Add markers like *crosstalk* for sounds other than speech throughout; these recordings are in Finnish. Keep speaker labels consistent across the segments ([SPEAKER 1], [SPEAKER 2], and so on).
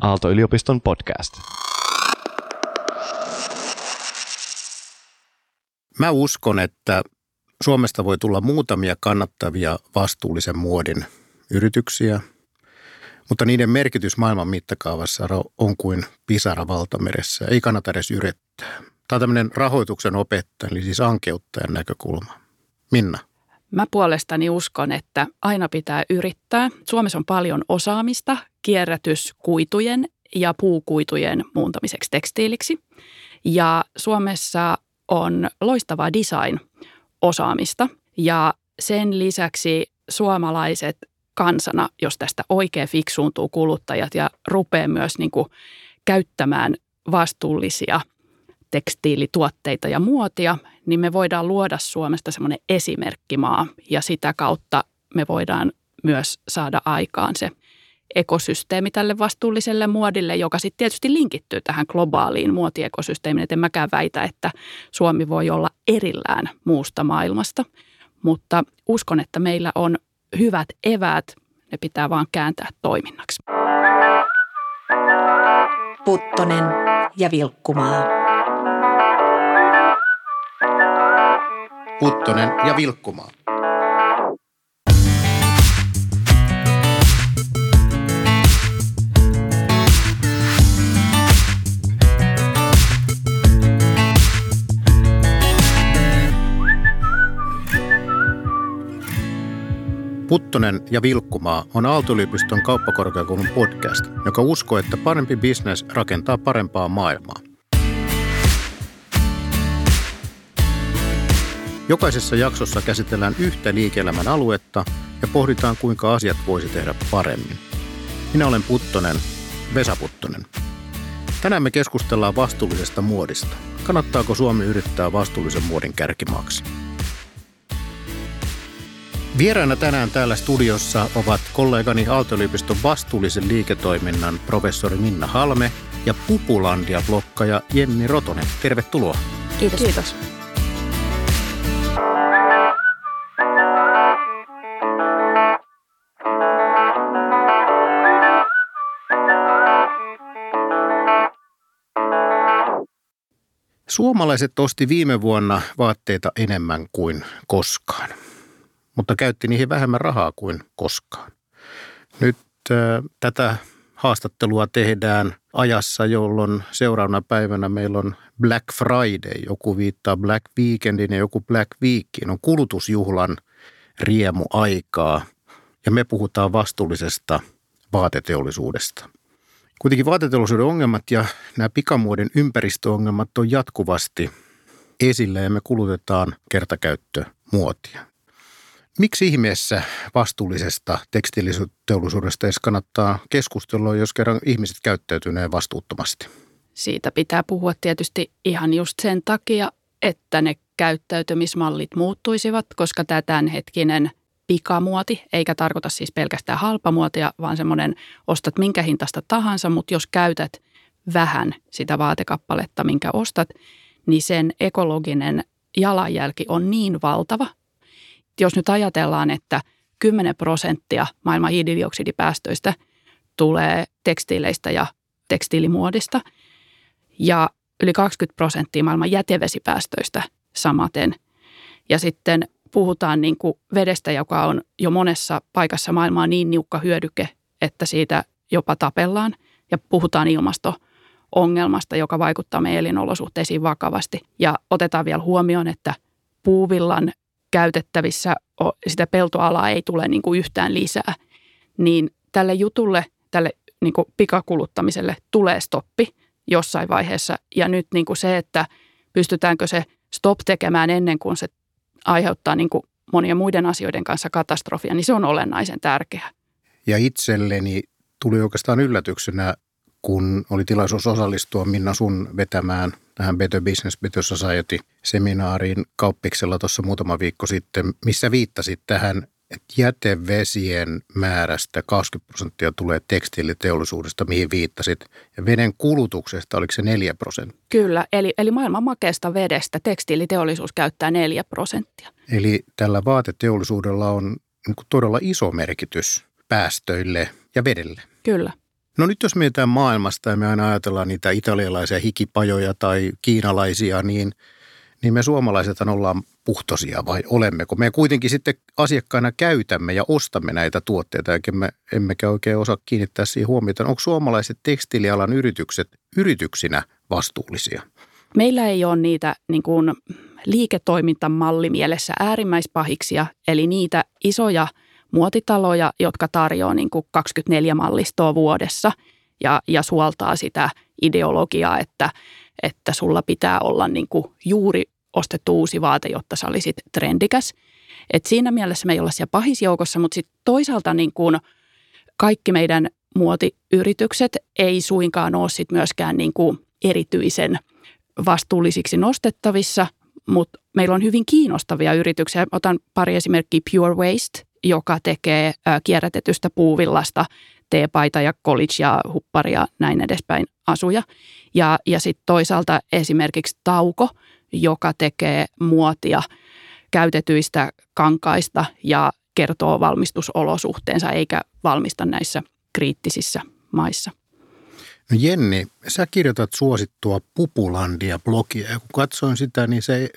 [SPEAKER 1] Aalto-yliopiston podcast.
[SPEAKER 2] Mä uskon, että Suomesta voi tulla muutamia kannattavia vastuullisen muodin yrityksiä, mutta niiden merkitys maailman mittakaavassa on kuin pisara valtameressä. Ei kannata edes yrittää. Tämä on tämmöinen rahoituksen opettajan, eli siis ankeuttajan näkökulma. Minna.
[SPEAKER 3] Mä puolestani uskon, että aina pitää yrittää. Suomessa on paljon osaamista kierrätyskuitujen ja puukuitujen muuntamiseksi tekstiiliksi. Ja Suomessa on loistavaa design-osaamista ja sen lisäksi suomalaiset kansana, jos tästä oikein fiksuuntuu kuluttajat ja rupeaa myös niin kuin käyttämään vastuullisia tekstiilituotteita ja muotia, niin me voidaan luoda Suomesta semmoinen esimerkkimaa ja sitä kautta me voidaan myös saada aikaan se ekosysteemi tälle vastuulliselle muodille, joka sitten tietysti linkittyy tähän globaaliin muotiekosysteemiin. Et en mäkään väitä, että Suomi voi olla erillään muusta maailmasta, mutta uskon, että meillä on hyvät eväät, ne pitää vaan kääntää toiminnaksi.
[SPEAKER 4] Puttonen ja Vilkkumaa.
[SPEAKER 2] Puttonen ja Vilkkumaa. Puttonen ja Vilkkumaa on Aalto-yliopiston kauppakorkeakoulun podcast, joka uskoo, että parempi bisnes rakentaa parempaa maailmaa. Jokaisessa jaksossa käsitellään yhtä liike-elämän aluetta ja pohditaan, kuinka asiat voisi tehdä paremmin. Minä olen Puttonen, Vesa Puttonen. Tänään me keskustellaan vastuullisesta muodista. Kannattaako Suomi yrittää vastuullisen muodin kärkimaaksi? Vieraana tänään täällä studiossa ovat kollegani Aalto-yliopiston vastuullisen liiketoiminnan professori Minna Halme ja Pupulandia-blokkaja Jenni Rotonen. Tervetuloa.
[SPEAKER 3] Kiitos. Kiitos.
[SPEAKER 2] Suomalaiset osti viime vuonna vaatteita enemmän kuin koskaan mutta käytti niihin vähemmän rahaa kuin koskaan. Nyt äh, tätä haastattelua tehdään ajassa, jolloin seuraavana päivänä meillä on Black Friday. Joku viittaa Black Weekendin ja joku Black Weekin. On kulutusjuhlan riemuaikaa ja me puhutaan vastuullisesta vaateteollisuudesta. Kuitenkin vaateteollisuuden ongelmat ja nämä pikamuodin ympäristöongelmat on jatkuvasti esillä ja me kulutetaan kertakäyttömuotia. Miksi ihmeessä vastuullisesta tekstiiliteollisuudesta edes kannattaa keskustella, jos kerran ihmiset käyttäytyneet vastuuttomasti?
[SPEAKER 3] Siitä pitää puhua tietysti ihan just sen takia, että ne käyttäytymismallit muuttuisivat, koska tämä tämänhetkinen pikamuoti, eikä tarkoita siis pelkästään halpamuotia, vaan semmoinen ostat minkä hintasta tahansa, mutta jos käytät vähän sitä vaatekappaletta, minkä ostat, niin sen ekologinen jalanjälki on niin valtava, jos nyt ajatellaan, että 10 prosenttia maailman hiilidioksidipäästöistä tulee tekstiileistä ja tekstiilimuodista ja yli 20 prosenttia maailman jätevesipäästöistä samaten. Ja sitten puhutaan niin kuin vedestä, joka on jo monessa paikassa maailmaa niin niukka hyödyke, että siitä jopa tapellaan. Ja puhutaan ilmasto-ongelmasta, joka vaikuttaa meidän elinolosuhteisiin vakavasti. Ja otetaan vielä huomioon, että puuvillan käytettävissä, sitä peltoalaa ei tule niin kuin yhtään lisää, niin tälle jutulle, tälle niin kuin pikakuluttamiselle tulee stoppi jossain vaiheessa. Ja nyt niin kuin se, että pystytäänkö se stop tekemään ennen kuin se aiheuttaa niin kuin monien muiden asioiden kanssa katastrofia, niin se on olennaisen tärkeää.
[SPEAKER 2] Ja itselleni tuli oikeastaan yllätyksenä, kun oli tilaisuus osallistua Minna sun vetämään tähän Better Business, Better Society-seminaariin kauppiksella tuossa muutama viikko sitten, missä viittasit tähän, että jätevesien määrästä 20 prosenttia tulee tekstiiliteollisuudesta, mihin viittasit. Ja veden kulutuksesta, oliko se 4 prosenttia?
[SPEAKER 3] Kyllä, eli, eli maailman makeasta vedestä tekstiiliteollisuus käyttää 4 prosenttia.
[SPEAKER 2] Eli tällä vaateteollisuudella on niin todella iso merkitys päästöille ja vedelle.
[SPEAKER 3] Kyllä.
[SPEAKER 2] No nyt jos mietitään maailmasta ja me aina ajatellaan niitä italialaisia hikipajoja tai kiinalaisia, niin, niin me suomalaiset ollaan puhtosia vai olemmeko? Me kuitenkin sitten asiakkaina käytämme ja ostamme näitä tuotteita, eikä me, emmekä oikein osaa kiinnittää siihen huomiota. Onko suomalaiset tekstiilialan yritykset yrityksinä vastuullisia?
[SPEAKER 3] Meillä ei ole niitä niin kuin liiketoimintamalli mielessä äärimmäispahiksia, eli niitä isoja muotitaloja, jotka tarjoaa niin kuin 24 mallistoa vuodessa ja, ja suoltaa sitä ideologiaa, että, että sulla pitää olla niin kuin juuri ostettu uusi vaate, jotta sä olisit trendikäs. Et siinä mielessä me ei olla siellä pahisjoukossa, mutta sitten toisaalta niin kuin kaikki meidän muotiyritykset ei suinkaan ole sit myöskään niin kuin erityisen vastuullisiksi nostettavissa, mutta meillä on hyvin kiinnostavia yrityksiä. Otan pari esimerkkiä Pure Waste, joka tekee kierrätetystä puuvillasta teepaita ja college ja huppari ja näin edespäin asuja. Ja, ja sitten toisaalta esimerkiksi Tauko, joka tekee muotia käytetyistä kankaista ja kertoo valmistusolosuhteensa eikä valmista näissä kriittisissä maissa.
[SPEAKER 2] No Jenni, sä kirjoitat suosittua Pupulandia-blogia ja kun katsoin sitä, niin se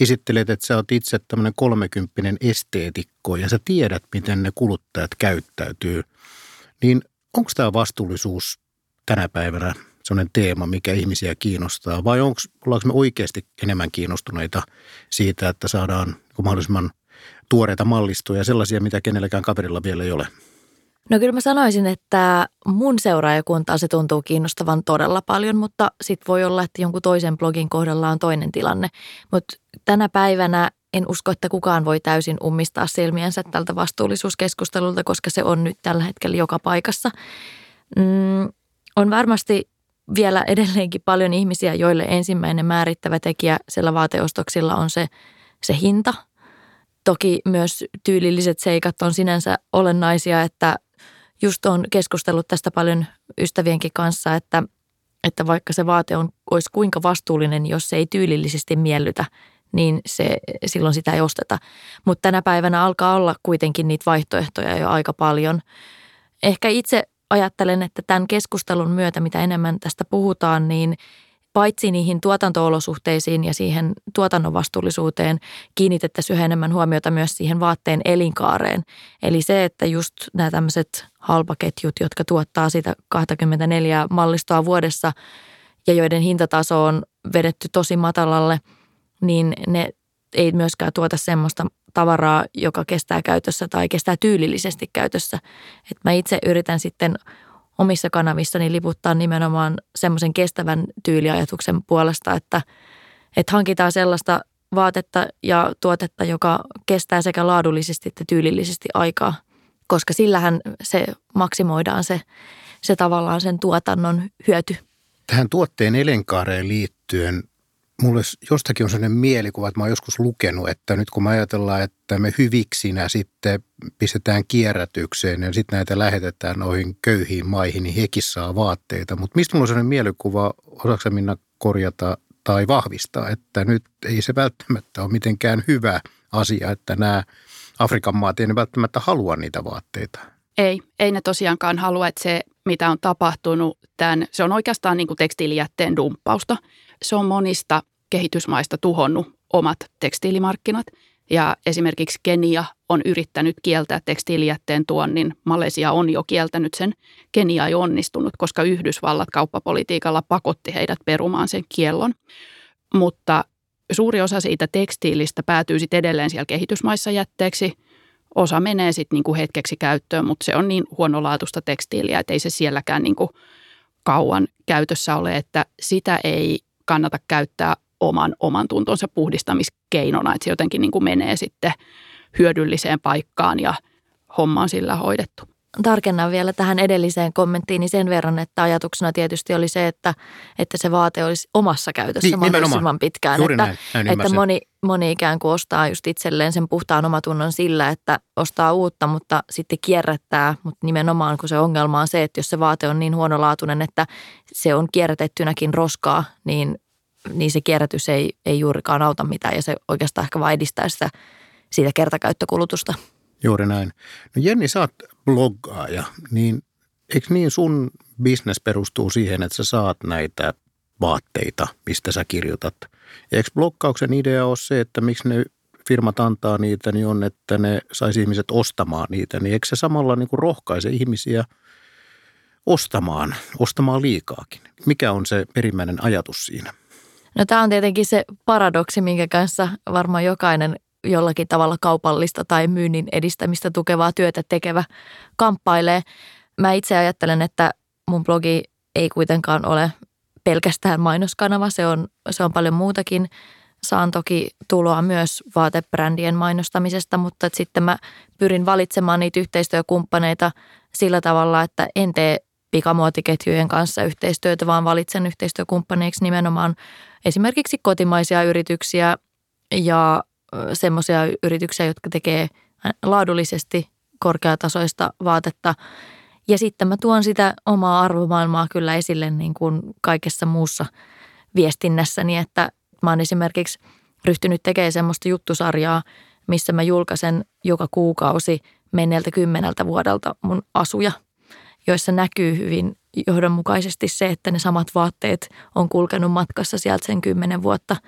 [SPEAKER 2] esittelet, että sä oot itse tämmöinen kolmekymppinen esteetikko ja sä tiedät, miten ne kuluttajat käyttäytyy. Niin onko tämä vastuullisuus tänä päivänä sellainen teema, mikä ihmisiä kiinnostaa vai onko, ollaanko me oikeasti enemmän kiinnostuneita siitä, että saadaan mahdollisimman tuoreita mallistoja, sellaisia, mitä kenelläkään kaverilla vielä ei ole?
[SPEAKER 1] No kyllä mä sanoisin, että mun seuraajakuntaa se tuntuu kiinnostavan todella paljon, mutta sitten voi olla, että jonkun toisen blogin kohdalla on toinen tilanne. Mutta tänä päivänä en usko, että kukaan voi täysin ummistaa silmiensä tältä vastuullisuuskeskustelulta, koska se on nyt tällä hetkellä joka paikassa. Mm, on varmasti vielä edelleenkin paljon ihmisiä, joille ensimmäinen määrittävä tekijä siellä vaateostoksilla on se, se hinta. Toki myös tyylilliset seikat on sinänsä olennaisia, että just on keskustellut tästä paljon ystävienkin kanssa, että, että vaikka se vaate on, olisi kuinka vastuullinen, jos se ei tyylillisesti miellytä, niin se, silloin sitä ei osteta. Mutta tänä päivänä alkaa olla kuitenkin niitä vaihtoehtoja jo aika paljon. Ehkä itse ajattelen, että tämän keskustelun myötä, mitä enemmän tästä puhutaan, niin paitsi niihin tuotantoolosuhteisiin ja siihen tuotannon vastuullisuuteen kiinnitettäisiin yhä enemmän huomiota myös siihen vaatteen elinkaareen. Eli se, että just nämä tämmöiset halpaketjut, jotka tuottaa sitä 24 mallistoa vuodessa ja joiden hintataso on vedetty tosi matalalle, niin ne ei myöskään tuota semmoista tavaraa, joka kestää käytössä tai kestää tyylillisesti käytössä. Et mä itse yritän sitten omissa kanavissani liputtaa nimenomaan semmoisen kestävän tyyliajatuksen puolesta, että, että hankitaan sellaista vaatetta ja tuotetta, joka kestää sekä laadullisesti että tyylillisesti aikaa, koska sillähän se maksimoidaan se, se tavallaan sen tuotannon hyöty.
[SPEAKER 2] Tähän tuotteen elinkaareen liittyen mulle jostakin on sellainen mielikuva, että mä oon joskus lukenut, että nyt kun me ajatellaan, että me hyviksinä sitten pistetään kierrätykseen ja sitten näitä lähetetään noihin köyhiin maihin, niin hekin saa vaatteita. Mutta mistä mulla on sellainen mielikuva, osaako Minna korjata tai vahvistaa, että nyt ei se välttämättä ole mitenkään hyvä asia, että nämä Afrikan maat ei välttämättä halua niitä vaatteita.
[SPEAKER 3] Ei, ei ne tosiaankaan halua, että se mitä on tapahtunut, tämän, se on oikeastaan niin kuin tekstiilijätteen dumppausta. Se on monista kehitysmaista tuhonnut omat tekstiilimarkkinat. Ja esimerkiksi Kenia on yrittänyt kieltää tekstiilijätteen tuonnin. Malesia on jo kieltänyt sen. Kenia ei onnistunut, koska Yhdysvallat kauppapolitiikalla pakotti heidät perumaan sen kiellon. Mutta suuri osa siitä tekstiilistä päätyy sitten edelleen siellä kehitysmaissa jätteeksi. Osa menee sitten niinku hetkeksi käyttöön, mutta se on niin huonolaatuista tekstiiliä, että ei se sielläkään niinku kauan käytössä ole, että sitä ei kannata käyttää oman, oman tuntonsa puhdistamiskeinona, että se jotenkin niin kuin menee sitten hyödylliseen paikkaan ja homma on sillä hoidettu.
[SPEAKER 1] Tarkennan vielä tähän edelliseen kommenttiin sen verran, että ajatuksena tietysti oli se, että, että se vaate olisi omassa käytössä niin, mahdollisimman pitkään.
[SPEAKER 2] Juuri
[SPEAKER 1] että,
[SPEAKER 2] näin, näin
[SPEAKER 1] että moni, moni ikään kuin ostaa just itselleen sen puhtaan omatunnon sillä, että ostaa uutta, mutta sitten kierrättää. Mutta nimenomaan kun se ongelma on se, että jos se vaate on niin huonolaatuinen, että se on kierrätettynäkin roskaa, niin niin se kierrätys ei, ei juurikaan auta mitään ja se oikeastaan ehkä vain edistää sitä, siitä kertakäyttökulutusta.
[SPEAKER 2] Juuri näin. No Jenni, sä oot bloggaaja, niin eikö niin sun business perustuu siihen, että sä saat näitä vaatteita, mistä sä kirjoitat. Eikö blokkauksen idea ole se, että miksi ne firmat antaa niitä, niin on, että ne saisi ihmiset ostamaan niitä. Niin eikö se samalla niin kuin rohkaise ihmisiä ostamaan, ostamaan liikaakin? Mikä on se perimmäinen ajatus siinä?
[SPEAKER 1] No tämä on tietenkin se paradoksi, minkä kanssa varmaan jokainen jollakin tavalla kaupallista tai myynnin edistämistä tukevaa työtä tekevä kamppailee. Mä itse ajattelen, että mun blogi ei kuitenkaan ole pelkästään mainoskanava, se on, se on paljon muutakin. Saan toki tuloa myös vaatebrändien mainostamisesta, mutta sitten mä pyrin valitsemaan niitä yhteistyökumppaneita sillä tavalla, että en tee pikamuotiketjujen kanssa yhteistyötä, vaan valitsen yhteistyökumppaneiksi nimenomaan esimerkiksi kotimaisia yrityksiä ja semmoisia yrityksiä, jotka tekee laadullisesti korkeatasoista vaatetta. Ja sitten mä tuon sitä omaa arvomaailmaa kyllä esille niin kuin kaikessa muussa viestinnässäni, että mä oon esimerkiksi ryhtynyt tekemään semmoista juttusarjaa, missä mä julkaisen joka kuukausi menneeltä kymmeneltä vuodelta mun asuja, joissa näkyy hyvin johdonmukaisesti se, että ne samat vaatteet on kulkenut matkassa sieltä sen kymmenen vuotta –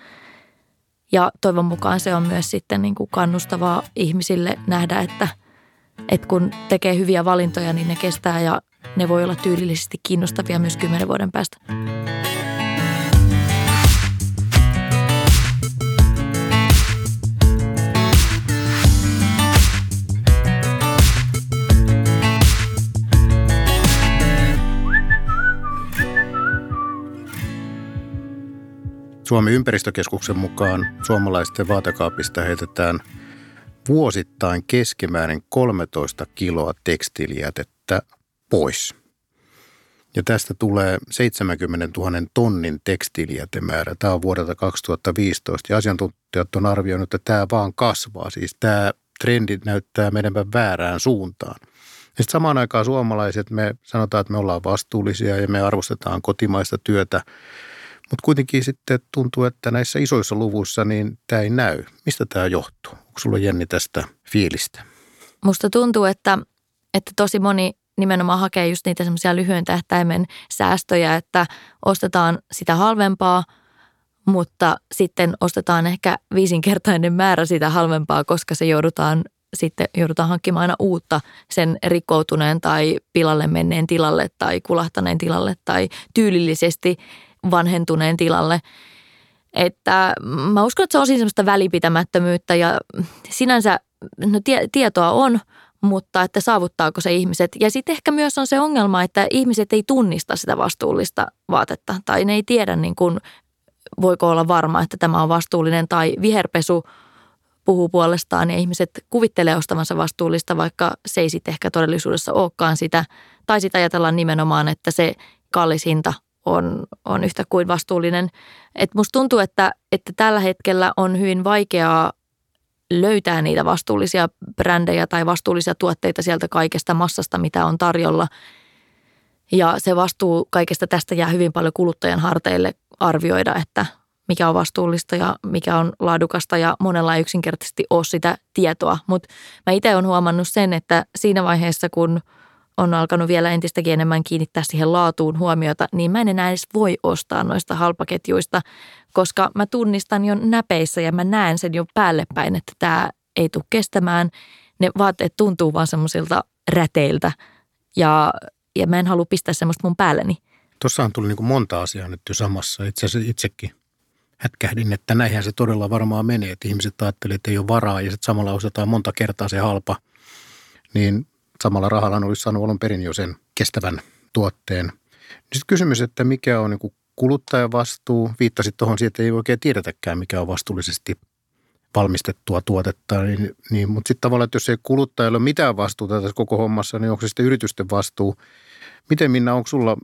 [SPEAKER 1] ja toivon mukaan se on myös sitten niin kuin kannustavaa ihmisille nähdä, että, että kun tekee hyviä valintoja, niin ne kestää ja ne voi olla tyylillisesti kiinnostavia myös kymmenen vuoden päästä.
[SPEAKER 2] Suomen ympäristökeskuksen mukaan suomalaisten vaatekaapista heitetään vuosittain keskimäärin 13 kiloa tekstiilijätettä pois. Ja tästä tulee 70 000 tonnin tekstiilijätemäärä. Tämä on vuodelta 2015 ja asiantuntijat on arvioinut, että tämä vaan kasvaa. Siis tämä trendi näyttää menemään väärään suuntaan. Ja sitten samaan aikaan suomalaiset, me sanotaan, että me ollaan vastuullisia ja me arvostetaan kotimaista työtä – mutta kuitenkin sitten tuntuu, että näissä isoissa luvuissa niin tämä ei näy. Mistä tämä johtuu? Onko sulla Jenni tästä fiilistä?
[SPEAKER 1] Musta tuntuu, että, että tosi moni nimenomaan hakee just niitä semmoisia lyhyen tähtäimen säästöjä, että ostetaan sitä halvempaa, mutta sitten ostetaan ehkä viisinkertainen määrä sitä halvempaa, koska se joudutaan sitten joudutaan hankkimaan aina uutta sen rikkoutuneen tai pilalle menneen tilalle tai kulahtaneen tilalle tai tyylillisesti vanhentuneen tilalle. Että mä uskon, että se on siinä semmoista välipitämättömyyttä ja sinänsä no, tie, tietoa on, mutta että saavuttaako se ihmiset. Ja sitten ehkä myös on se ongelma, että ihmiset ei tunnista sitä vastuullista vaatetta tai ne ei tiedä niin kuin, voiko olla varma, että tämä on vastuullinen tai viherpesu puhuu puolestaan ja ihmiset kuvittelee ostavansa vastuullista, vaikka se ei sitten ehkä todellisuudessa olekaan sitä. Tai sitten ajatellaan nimenomaan, että se kallis hinta on, on yhtä kuin vastuullinen. Et musta tuntuu, että, että tällä hetkellä on hyvin vaikeaa löytää niitä vastuullisia brändejä tai vastuullisia tuotteita sieltä kaikesta massasta, mitä on tarjolla. Ja se vastuu kaikesta tästä jää hyvin paljon kuluttajan harteille arvioida, että mikä on vastuullista ja mikä on laadukasta ja monella ei yksinkertaisesti ole sitä tietoa. Mutta mä itse olen huomannut sen, että siinä vaiheessa kun – on alkanut vielä entistäkin enemmän kiinnittää siihen laatuun huomiota, niin mä en enää edes voi ostaa noista halpaketjuista, koska mä tunnistan jo näpeissä ja mä näen sen jo päälle päin, että tämä ei tule kestämään. Ne vaatteet tuntuu vaan semmoisilta räteiltä ja, ja mä en halua pistää semmoista mun päälleni.
[SPEAKER 2] Tuossahan tuli niin kuin monta asiaa nyt jo samassa. Itse asiassa itsekin hätkähdin, että näinhän se todella varmaan menee, että ihmiset ajattelevat, että ei ole varaa ja sitten samalla ostetaan monta kertaa se halpa. Niin samalla rahalla olisi saanut alun perin jo sen kestävän tuotteen. Sitten kysymys, että mikä on niin kuluttajan vastuu. Viittasit tuohon siihen, että ei oikein tiedetäkään, mikä on vastuullisesti valmistettua tuotetta. Niin, niin, mutta sitten tavallaan, että jos ei kuluttajalla ole mitään vastuuta tässä koko hommassa, niin onko se sitten yritysten vastuu? Miten Minna, onko sulla,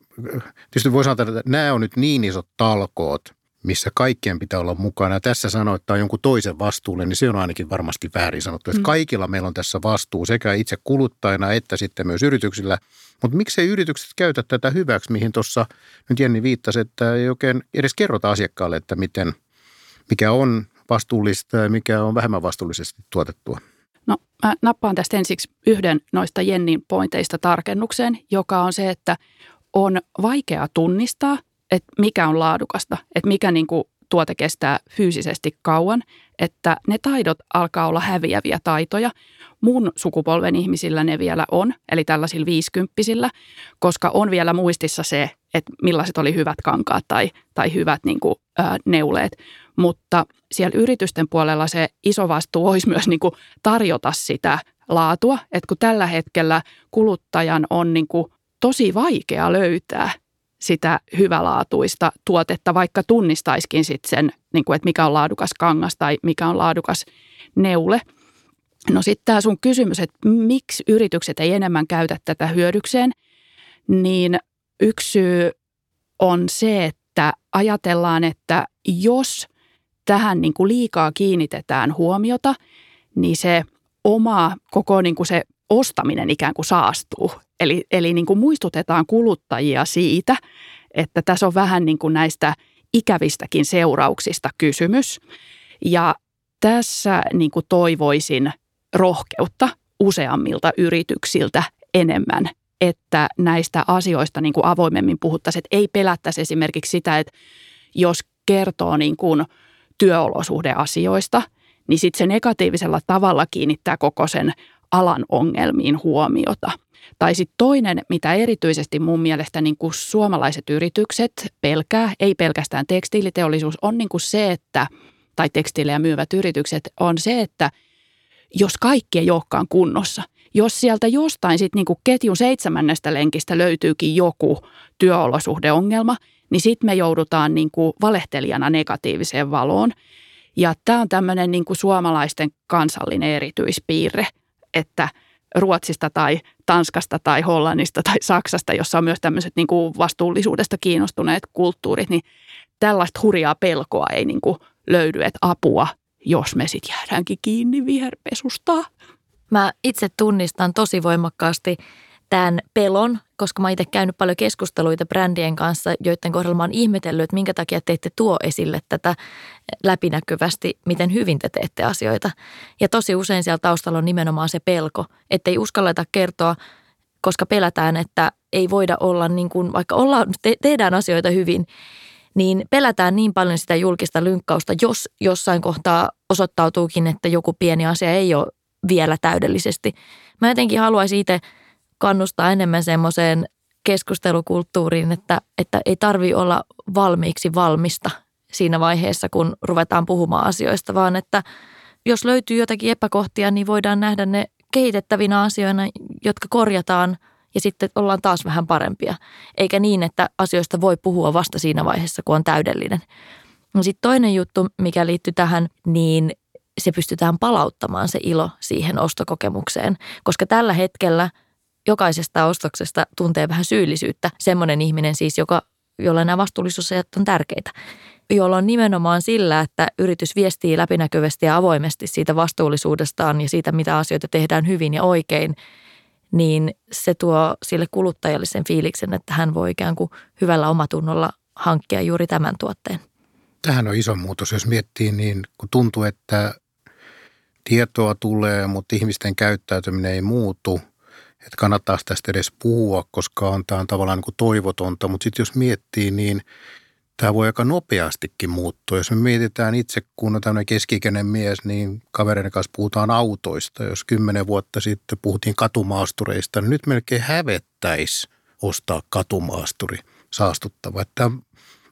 [SPEAKER 2] tietysti voi sanoa, että nämä on nyt niin isot talkoot – missä kaikkien pitää olla mukana. Ja tässä sanoa, että on jonkun toisen vastuulle, niin se on ainakin varmasti väärin sanottu. Että mm. kaikilla meillä on tässä vastuu sekä itse kuluttajana että sitten myös yrityksillä. Mutta miksei yritykset käytä tätä hyväksi, mihin tuossa nyt Jenni viittasi, että ei oikein edes kerrota asiakkaalle, että miten, mikä on vastuullista ja mikä on vähemmän vastuullisesti tuotettua.
[SPEAKER 3] No mä nappaan tästä ensiksi yhden noista Jennin pointeista tarkennukseen, joka on se, että on vaikea tunnistaa, että mikä on laadukasta, että mikä niin kuin tuote kestää fyysisesti kauan, että ne taidot alkaa olla häviäviä taitoja. Mun sukupolven ihmisillä ne vielä on, eli tällaisilla viisikymppisillä, koska on vielä muistissa se, että millaiset oli hyvät kankaat tai, tai hyvät niin kuin, ää, neuleet. Mutta siellä yritysten puolella se iso vastuu olisi myös niin kuin tarjota sitä laatua, että kun tällä hetkellä kuluttajan on niin kuin tosi vaikea löytää sitä hyvälaatuista tuotetta, vaikka tunnistaiskin sitten sen, niin kuin, että mikä on laadukas kangas tai mikä on laadukas neule. No sitten tämä sun kysymys, että miksi yritykset ei enemmän käytä tätä hyödykseen, niin yksi syy on se, että ajatellaan, että jos tähän niin kuin liikaa kiinnitetään huomiota, niin se oma koko niin kuin se ostaminen ikään kuin saastuu. Eli, eli niin kuin muistutetaan kuluttajia siitä, että tässä on vähän niin kuin näistä ikävistäkin seurauksista kysymys. Ja tässä niin kuin toivoisin rohkeutta useammilta yrityksiltä enemmän, että näistä asioista niin kuin avoimemmin puhuttaisiin, että ei pelättäisi esimerkiksi sitä, että jos kertoo niin kuin työolosuhdeasioista, niin sitten se negatiivisella tavalla kiinnittää koko sen alan ongelmiin huomiota. Tai sitten toinen, mitä erityisesti mun mielestä niin kuin suomalaiset yritykset pelkää, ei pelkästään tekstiiliteollisuus, on niin kuin se, että, tai tekstiilejä myyvät yritykset, on se, että jos kaikki ei olekaan kunnossa, jos sieltä jostain sitten niin kuin ketjun seitsemännestä lenkistä löytyykin joku työolosuhdeongelma, niin sitten me joudutaan niin kuin valehtelijana negatiiviseen valoon. Ja tämä on tämmöinen niin kuin suomalaisten kansallinen erityispiirre – että Ruotsista tai Tanskasta tai Hollannista tai Saksasta, jossa on myös tämmöiset niin kuin vastuullisuudesta kiinnostuneet kulttuurit, niin tällaista hurjaa pelkoa ei niin kuin löydy, että apua, jos me sitten jäädäänkin kiinni viherpesusta.
[SPEAKER 1] Mä itse tunnistan tosi voimakkaasti tämän pelon, koska mä itse käynyt paljon keskusteluita brändien kanssa, joiden kohdalla mä oon ihmetellyt, että minkä takia te ette tuo esille tätä läpinäkyvästi, miten hyvin te teette asioita. Ja tosi usein siellä taustalla on nimenomaan se pelko, että ei uskalleta kertoa, koska pelätään, että ei voida olla niin kuin, vaikka ollaan, te, tehdään asioita hyvin, niin pelätään niin paljon sitä julkista lynkkausta, jos jossain kohtaa osoittautuukin, että joku pieni asia ei ole vielä täydellisesti. Mä jotenkin haluaisin itse kannustaa enemmän semmoiseen keskustelukulttuuriin, että, että ei tarvi olla valmiiksi valmista siinä vaiheessa, kun ruvetaan puhumaan asioista, vaan että jos löytyy jotakin epäkohtia, niin voidaan nähdä ne kehitettävinä asioina, jotka korjataan ja sitten ollaan taas vähän parempia. Eikä niin, että asioista voi puhua vasta siinä vaiheessa, kun on täydellinen. No sitten toinen juttu, mikä liittyy tähän, niin se pystytään palauttamaan se ilo siihen ostokokemukseen, koska tällä hetkellä – jokaisesta ostoksesta tuntee vähän syyllisyyttä. Semmoinen ihminen siis, joka, jolla nämä vastuullisuusajat on tärkeitä. Jolla on nimenomaan sillä, että yritys viestii läpinäkyvästi ja avoimesti siitä vastuullisuudestaan ja siitä, mitä asioita tehdään hyvin ja oikein, niin se tuo sille kuluttajalle sen fiiliksen, että hän voi ikään kuin hyvällä omatunnolla hankkia juuri tämän tuotteen.
[SPEAKER 2] Tähän on iso muutos, jos miettii niin, kun tuntuu, että tietoa tulee, mutta ihmisten käyttäytyminen ei muutu – että kannattaa tästä edes puhua, koska on, tämä on tavallaan niin kuin toivotonta. Mutta sitten jos miettii, niin tämä voi aika nopeastikin muuttua. Jos me mietitään itse, kun on tämmöinen keskikäinen mies, niin kavereiden kanssa puhutaan autoista. Jos kymmenen vuotta sitten puhuttiin katumaastureista, niin nyt melkein hävettäisi ostaa katumaasturi saastuttava. Että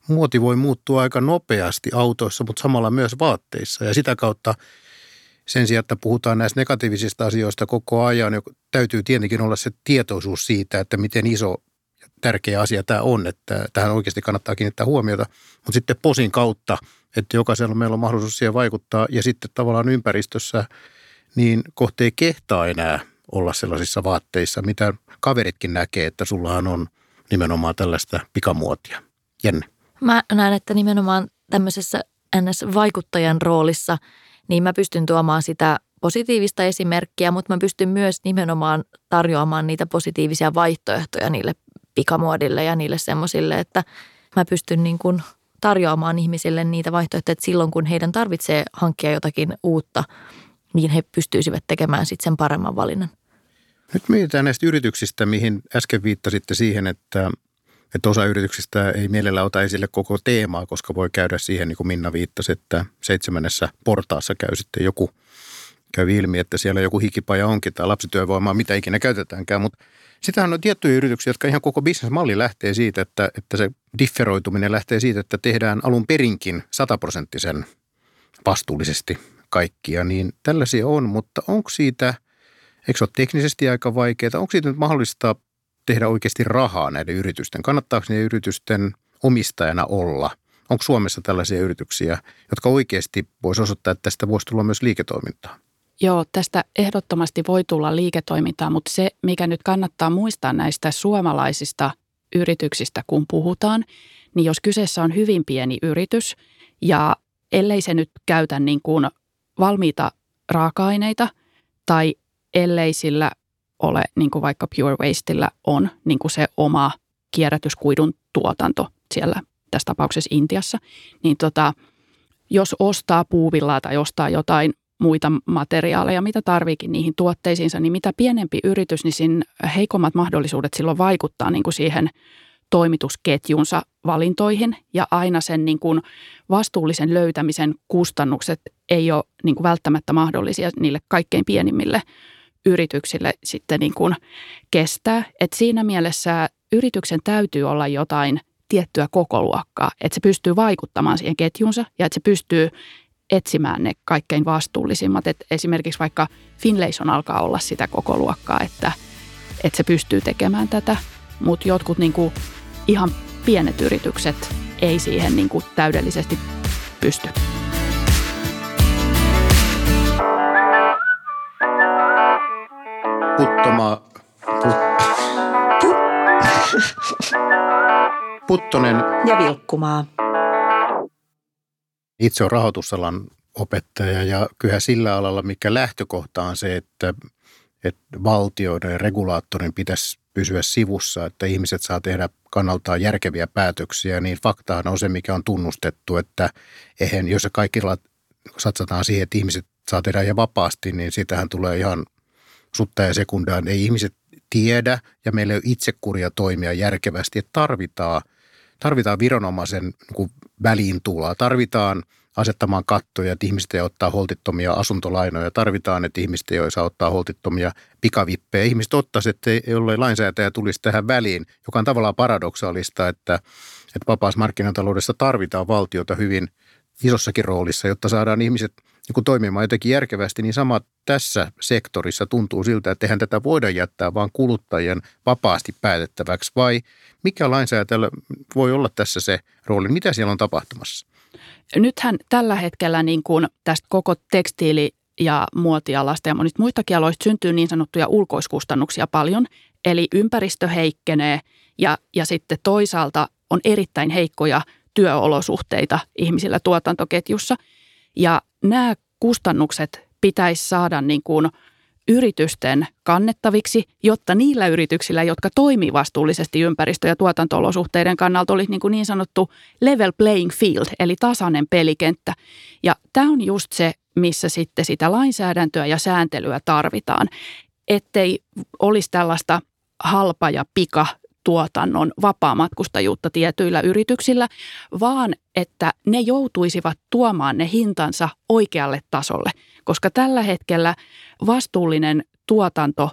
[SPEAKER 2] muoti voi muuttua aika nopeasti autoissa, mutta samalla myös vaatteissa. Ja sitä kautta sen sijaan, että puhutaan näistä negatiivisista asioista koko ajan, niin täytyy tietenkin olla se tietoisuus siitä, että miten iso ja tärkeä asia tämä on, että tähän oikeasti kannattaa kiinnittää huomiota. Mutta sitten posin kautta, että jokaisella meillä on mahdollisuus siihen vaikuttaa ja sitten tavallaan ympäristössä niin kohta ei kehtaa enää olla sellaisissa vaatteissa, mitä kaveritkin näkee, että sullahan on nimenomaan tällaista pikamuotia. Jenne.
[SPEAKER 1] Mä näen, että nimenomaan tämmöisessä NS-vaikuttajan roolissa – niin mä pystyn tuomaan sitä positiivista esimerkkiä, mutta mä pystyn myös nimenomaan tarjoamaan niitä positiivisia vaihtoehtoja niille pikamuodille ja niille semmoisille, että mä pystyn niin kuin tarjoamaan ihmisille niitä vaihtoehtoja, että silloin kun heidän tarvitsee hankkia jotakin uutta, niin he pystyisivät tekemään sitten sen paremman valinnan.
[SPEAKER 2] Nyt mietitään näistä yrityksistä, mihin äsken viittasitte siihen, että Että osa yrityksistä ei mielellä ota esille koko teemaa, koska voi käydä siihen, niin kuin Minna viittasi, että seitsemännessä portaassa käy sitten joku, käy ilmi, että siellä joku hikipaja onkin tai lapsityövoimaa, mitä ikinä käytetäänkään. Mutta sitähän on tiettyjä yrityksiä, jotka ihan koko bisnesmalli lähtee siitä, että, että se differoituminen lähtee siitä, että tehdään alun perinkin sataprosenttisen vastuullisesti kaikkia. Niin tällaisia on, mutta onko siitä, eikö se ole teknisesti aika vaikeaa, onko siitä nyt mahdollista tehdä oikeasti rahaa näiden yritysten? Kannattaako ne yritysten omistajana olla? Onko Suomessa tällaisia yrityksiä, jotka oikeasti voisi osoittaa, että tästä voisi tulla myös liiketoimintaa?
[SPEAKER 3] Joo, tästä ehdottomasti voi tulla liiketoimintaa, mutta se, mikä nyt kannattaa muistaa näistä suomalaisista yrityksistä, kun puhutaan, niin jos kyseessä on hyvin pieni yritys ja ellei se nyt käytä niin kuin valmiita raaka-aineita tai ellei sillä ole, niin kuin vaikka Pure Wastella on, niin kuin se oma kierrätyskuidun tuotanto siellä tässä tapauksessa Intiassa, niin tota, jos ostaa puuvillaa tai ostaa jotain muita materiaaleja, mitä tarviikin niihin tuotteisiinsa, niin mitä pienempi yritys, niin siinä heikommat mahdollisuudet silloin vaikuttaa niin kuin siihen toimitusketjunsa valintoihin. Ja aina sen niin kuin vastuullisen löytämisen kustannukset ei ole niin kuin välttämättä mahdollisia niille kaikkein pienimmille yrityksille sitten niin kuin kestää. Et siinä mielessä yrityksen täytyy olla jotain tiettyä kokoluokkaa, että se pystyy vaikuttamaan siihen ketjunsa ja että se pystyy etsimään ne kaikkein vastuullisimmat. Et esimerkiksi vaikka Finlayson alkaa olla sitä koko luokkaa, että, että se pystyy tekemään tätä, mutta jotkut niin kuin ihan pienet yritykset ei siihen niin kuin täydellisesti pysty.
[SPEAKER 2] Puttoma, put, Puttonen
[SPEAKER 4] ja Vilkkumaa.
[SPEAKER 2] Itse on rahoitusalan opettaja ja kyllä sillä alalla, mikä lähtökohta on se, että, että valtioiden ja regulaattorin pitäisi pysyä sivussa, että ihmiset saa tehdä kannaltaan järkeviä päätöksiä, niin faktahan on se, mikä on tunnustettu, että eihän, jos kaikilla satsataan siihen, että ihmiset saa tehdä ja vapaasti, niin siitähän tulee ihan sutta ja sekundaan. Ei ihmiset tiedä ja meillä ei ole itsekuria toimia järkevästi, että tarvitaan, tarvitaan viranomaisen niin väliintulaa, tarvitaan asettamaan kattoja, että ihmiset ei ottaa holtittomia asuntolainoja. Tarvitaan, että ihmiset ei saa ottaa holtittomia pikavippejä. Ihmiset ottaisivat, että jollei lainsäätäjä tulisi tähän väliin, joka on tavallaan paradoksaalista, että, että vapaassa markkinataloudessa tarvitaan valtiota hyvin isossakin roolissa, jotta saadaan ihmiset niin toimimaan jotenkin järkevästi, niin sama tässä sektorissa tuntuu siltä, että eihän tätä voida jättää vaan kuluttajien vapaasti päätettäväksi, vai mikä lainsäätäjällä voi olla tässä se rooli? Mitä siellä on tapahtumassa?
[SPEAKER 3] Nythän tällä hetkellä niin kuin tästä koko tekstiili- ja muotialasta ja monista muistakin aloista syntyy niin sanottuja ulkoiskustannuksia paljon. Eli ympäristö heikkenee ja, ja sitten toisaalta on erittäin heikkoja työolosuhteita ihmisillä tuotantoketjussa. Ja nämä kustannukset pitäisi saada niin kuin – yritysten kannettaviksi, jotta niillä yrityksillä, jotka toimii vastuullisesti ympäristö- ja tuotantoolosuhteiden kannalta, olisi niin, kuin niin sanottu level playing field, eli tasainen pelikenttä. Ja tämä on just se, missä sitten sitä lainsäädäntöä ja sääntelyä tarvitaan, ettei olisi tällaista halpa ja pika tuotannon vapaamatkustajuutta tietyillä yrityksillä, vaan että ne joutuisivat tuomaan ne hintansa oikealle tasolle, koska tällä hetkellä vastuullinen tuotanto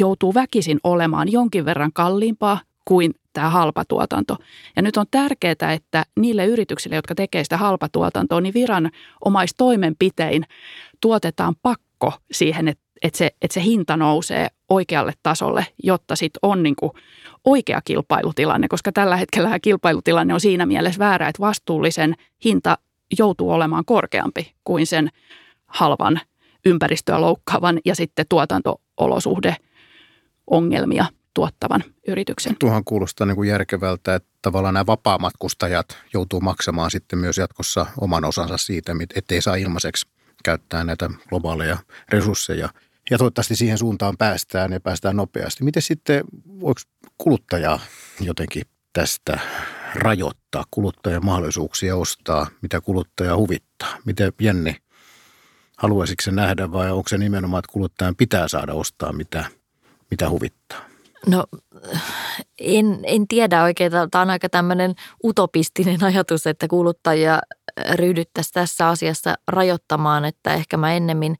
[SPEAKER 3] joutuu väkisin olemaan jonkin verran kalliimpaa kuin tämä halpatuotanto. Ja nyt on tärkeää, että niille yrityksille, jotka tekevät sitä halpatuotantoa, niin viranomaistoimenpitein tuotetaan pakko siihen, että että se, että se hinta nousee oikealle tasolle, jotta sitten on niin kuin oikea kilpailutilanne, koska tällä hetkellä kilpailutilanne on siinä mielessä väärä, että vastuullisen hinta joutuu olemaan korkeampi kuin sen halvan ympäristöä loukkaavan ja sitten tuotantoolosuhde ongelmia tuottavan yrityksen.
[SPEAKER 2] Tuohan kuulostaa niin kuin järkevältä, että tavallaan nämä vapaamatkustajat joutuu maksamaan sitten myös jatkossa oman osansa siitä, ettei saa ilmaiseksi käyttää näitä globaaleja resursseja – ja toivottavasti siihen suuntaan päästään ja päästään nopeasti. Miten sitten, voiko kuluttaja jotenkin tästä rajoittaa kuluttajan mahdollisuuksia ostaa, mitä kuluttaja huvittaa? Miten Jenni, haluaisitko se nähdä vai onko se nimenomaan, että kuluttajan pitää saada ostaa, mitä, mitä huvittaa?
[SPEAKER 1] No en, en tiedä oikein. Tämä on aika tämmöinen utopistinen ajatus, että kuluttajia ryhdyttäisiin tässä asiassa rajoittamaan, että ehkä mä ennemmin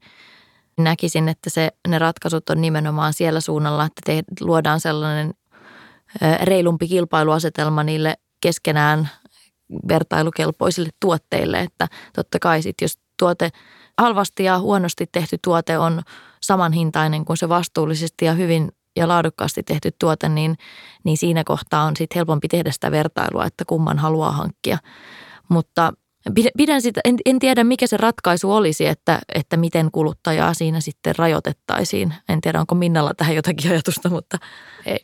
[SPEAKER 1] näkisin, että se, ne ratkaisut on nimenomaan siellä suunnalla, että te, luodaan sellainen reilumpi kilpailuasetelma niille keskenään vertailukelpoisille tuotteille, että totta kai sit, jos tuote halvasti ja huonosti tehty tuote on samanhintainen kuin se vastuullisesti ja hyvin ja laadukkaasti tehty tuote, niin, niin siinä kohtaa on sitten helpompi tehdä sitä vertailua, että kumman haluaa hankkia. Mutta pidän sitä, en, en tiedä mikä se ratkaisu olisi, että, että miten kuluttajaa siinä sitten rajoitettaisiin. En tiedä, onko Minnalla tähän jotakin ajatusta, mutta...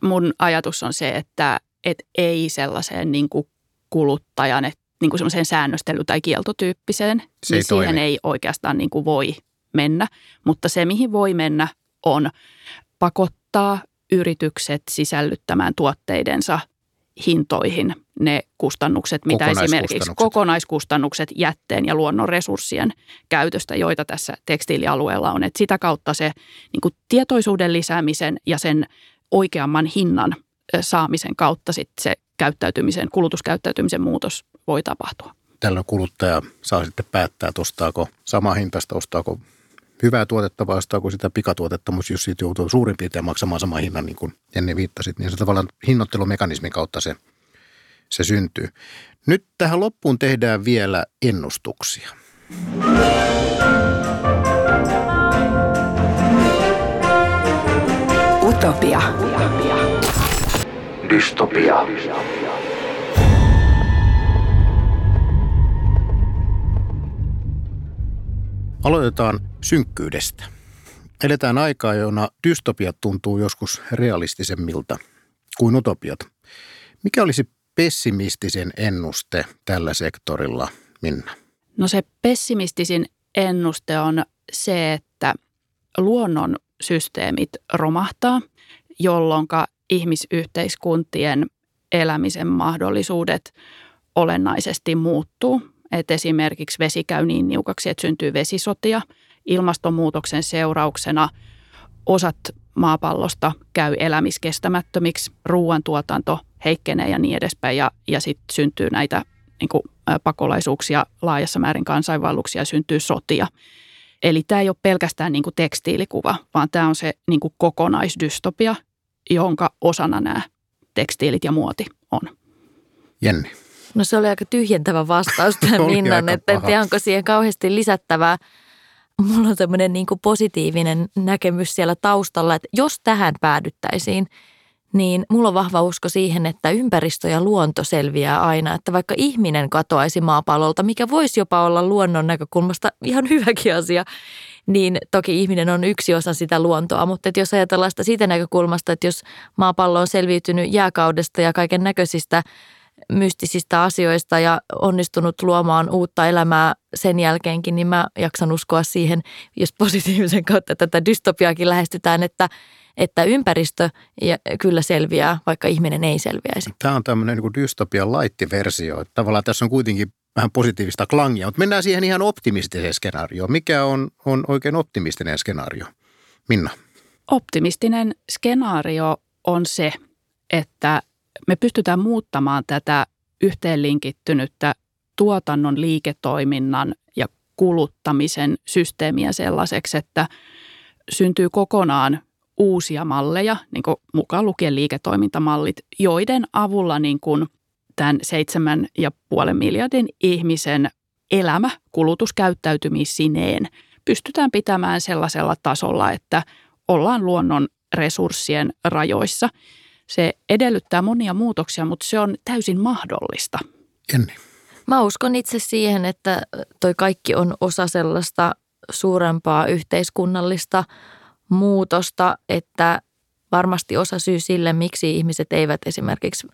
[SPEAKER 3] Mun ajatus on se, että, että ei sellaiseen niin kuin kuluttajan, että niin kuin semmoiseen säännöstely- tai kieltotyyppiseen,
[SPEAKER 2] se
[SPEAKER 3] niin
[SPEAKER 2] ei
[SPEAKER 3] siihen
[SPEAKER 2] toimi.
[SPEAKER 3] ei oikeastaan niin kuin voi mennä. Mutta se, mihin voi mennä, on pakottaa yritykset sisällyttämään tuotteidensa hintoihin ne kustannukset, mitä esimerkiksi
[SPEAKER 2] Kokonaiskustannukset.
[SPEAKER 3] jätteen ja luonnon resurssien käytöstä, joita tässä tekstiilialueella on. Et sitä kautta se niin kuin tietoisuuden lisäämisen ja sen oikeamman hinnan saamisen kautta sit se käyttäytymisen, kulutuskäyttäytymisen muutos voi tapahtua.
[SPEAKER 2] Tällöin kuluttaja saa sitten päättää, että ostaako sama hintasta, ostaako hyvää tuotetta vai ostaako sitä pikatuotetta, mutta jos siitä joutuu suurin piirtein maksamaan saman hinnan, niin kuin Jenni viittasit, niin se tavallaan hinnoittelumekanismin kautta se, se syntyy. Nyt tähän loppuun tehdään vielä ennustuksia.
[SPEAKER 4] Utopia.
[SPEAKER 5] Dystopia.
[SPEAKER 2] Aloitetaan synkkyydestä. Eletään aikaa, jona dystopiat tuntuu joskus realistisemmilta kuin utopiat. Mikä olisi pessimistisen ennuste tällä sektorilla, Minna?
[SPEAKER 3] No se pessimistisin ennuste on se, että luonnon systeemit romahtaa, jolloin ihmisyhteiskuntien elämisen mahdollisuudet olennaisesti muuttuu. Et esimerkiksi vesi käy niin niukaksi, että syntyy vesisotia. Ilmastonmuutoksen seurauksena osat maapallosta käy elämiskestämättömiksi, ruoantuotanto heikkenee ja niin edespäin. Ja, ja sitten syntyy näitä niin kuin, pakolaisuuksia laajassa määrin kansainvaelluksia ja syntyy sotia. Eli tämä ei ole pelkästään niin kuin tekstiilikuva, vaan tämä on se niin kuin kokonaisdystopia, jonka osana nämä tekstiilit ja muoti on.
[SPEAKER 2] Jenni.
[SPEAKER 1] No se oli aika tyhjentävä vastaus tähän *laughs*
[SPEAKER 2] Oli
[SPEAKER 1] Minnan, että en tiedä onko siihen kauheasti lisättävää. Mulla on tämmöinen niin positiivinen näkemys siellä taustalla, että jos tähän päädyttäisiin, niin mulla on vahva usko siihen, että ympäristö ja luonto selviää aina. Että vaikka ihminen katoaisi maapallolta, mikä voisi jopa olla luonnon näkökulmasta ihan hyväkin asia, niin toki ihminen on yksi osa sitä luontoa. Mutta että jos ajatellaan sitä siitä näkökulmasta, että jos maapallo on selviytynyt jääkaudesta ja kaiken näköisistä mystisistä asioista ja onnistunut luomaan uutta elämää sen jälkeenkin, niin mä jaksan uskoa siihen, jos positiivisen kautta tätä dystopiaakin lähestytään, että, että ympäristö ja kyllä selviää, vaikka ihminen ei selviäisi.
[SPEAKER 2] Tämä on tämmöinen niin dystopian. Että Tavallaan tässä on kuitenkin vähän positiivista klangia, mutta mennään siihen ihan optimistiseen skenaarioon. Mikä on, on oikein optimistinen skenaario? Minna.
[SPEAKER 3] Optimistinen skenaario on se, että me pystytään muuttamaan tätä yhteenlinkittynyttä tuotannon, liiketoiminnan ja kuluttamisen systeemiä sellaiseksi, että syntyy kokonaan uusia malleja, niin kuin mukaan lukien liiketoimintamallit, joiden avulla niin kuin tämän seitsemän ja puolen miljardin ihmisen elämä kulutuskäyttäytymisineen pystytään pitämään sellaisella tasolla, että ollaan luonnon resurssien rajoissa. Se edellyttää monia muutoksia, mutta se on täysin mahdollista.
[SPEAKER 2] Jenni.
[SPEAKER 1] Mä uskon itse siihen, että toi kaikki on osa sellaista suurempaa yhteiskunnallista muutosta, että varmasti osa syy sille, miksi ihmiset eivät esimerkiksi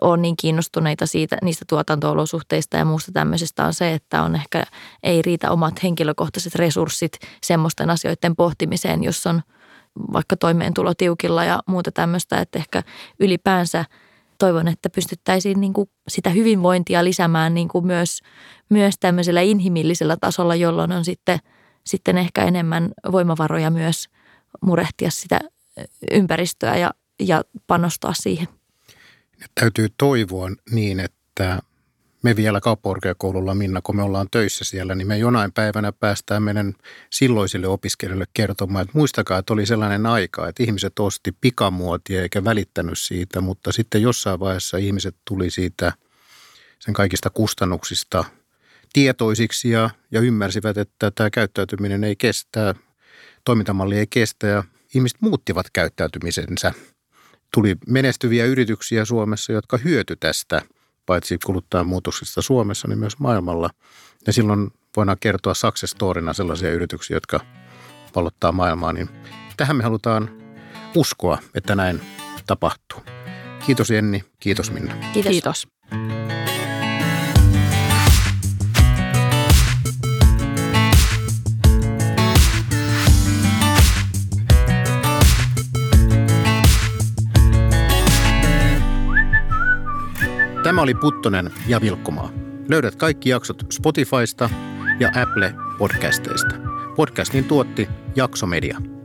[SPEAKER 1] ole niin kiinnostuneita siitä, niistä tuotanto-olosuhteista ja muusta tämmöisestä on se, että on ehkä ei riitä omat henkilökohtaiset resurssit semmoisten asioiden pohtimiseen, jos on vaikka toimeentulo tiukilla ja muuta tämmöistä, että ehkä ylipäänsä toivon, että pystyttäisiin niin kuin sitä hyvinvointia lisäämään niin kuin myös, myös tämmöisellä inhimillisellä tasolla, jolloin on sitten, sitten ehkä enemmän voimavaroja myös murehtia sitä ympäristöä ja, ja panostaa siihen.
[SPEAKER 2] Täytyy toivoa niin, että me vielä kauppakorkeakoululla, Minna, kun me ollaan töissä siellä, niin me jonain päivänä päästään meidän silloisille opiskelijoille kertomaan, että muistakaa, että oli sellainen aika, että ihmiset osti pikamuotia eikä välittänyt siitä, mutta sitten jossain vaiheessa ihmiset tuli siitä sen kaikista kustannuksista tietoisiksi ja, ja ymmärsivät, että tämä käyttäytyminen ei kestä, toimintamalli ei kestä ja ihmiset muuttivat käyttäytymisensä. Tuli menestyviä yrityksiä Suomessa, jotka hyöty tästä – paitsi kuluttajan muutoksista Suomessa, niin myös maailmalla. Ja silloin voidaan kertoa success storina sellaisia yrityksiä, jotka pallottaa maailmaa. Niin tähän me halutaan uskoa, että näin tapahtuu. Kiitos Jenni, kiitos Minna.
[SPEAKER 3] Kiitos. kiitos.
[SPEAKER 2] Tämä oli Puttonen ja Vilkkumaa. Löydät kaikki jaksot Spotifysta ja Apple podcasteista. Podcastin tuotti Jaksomedia.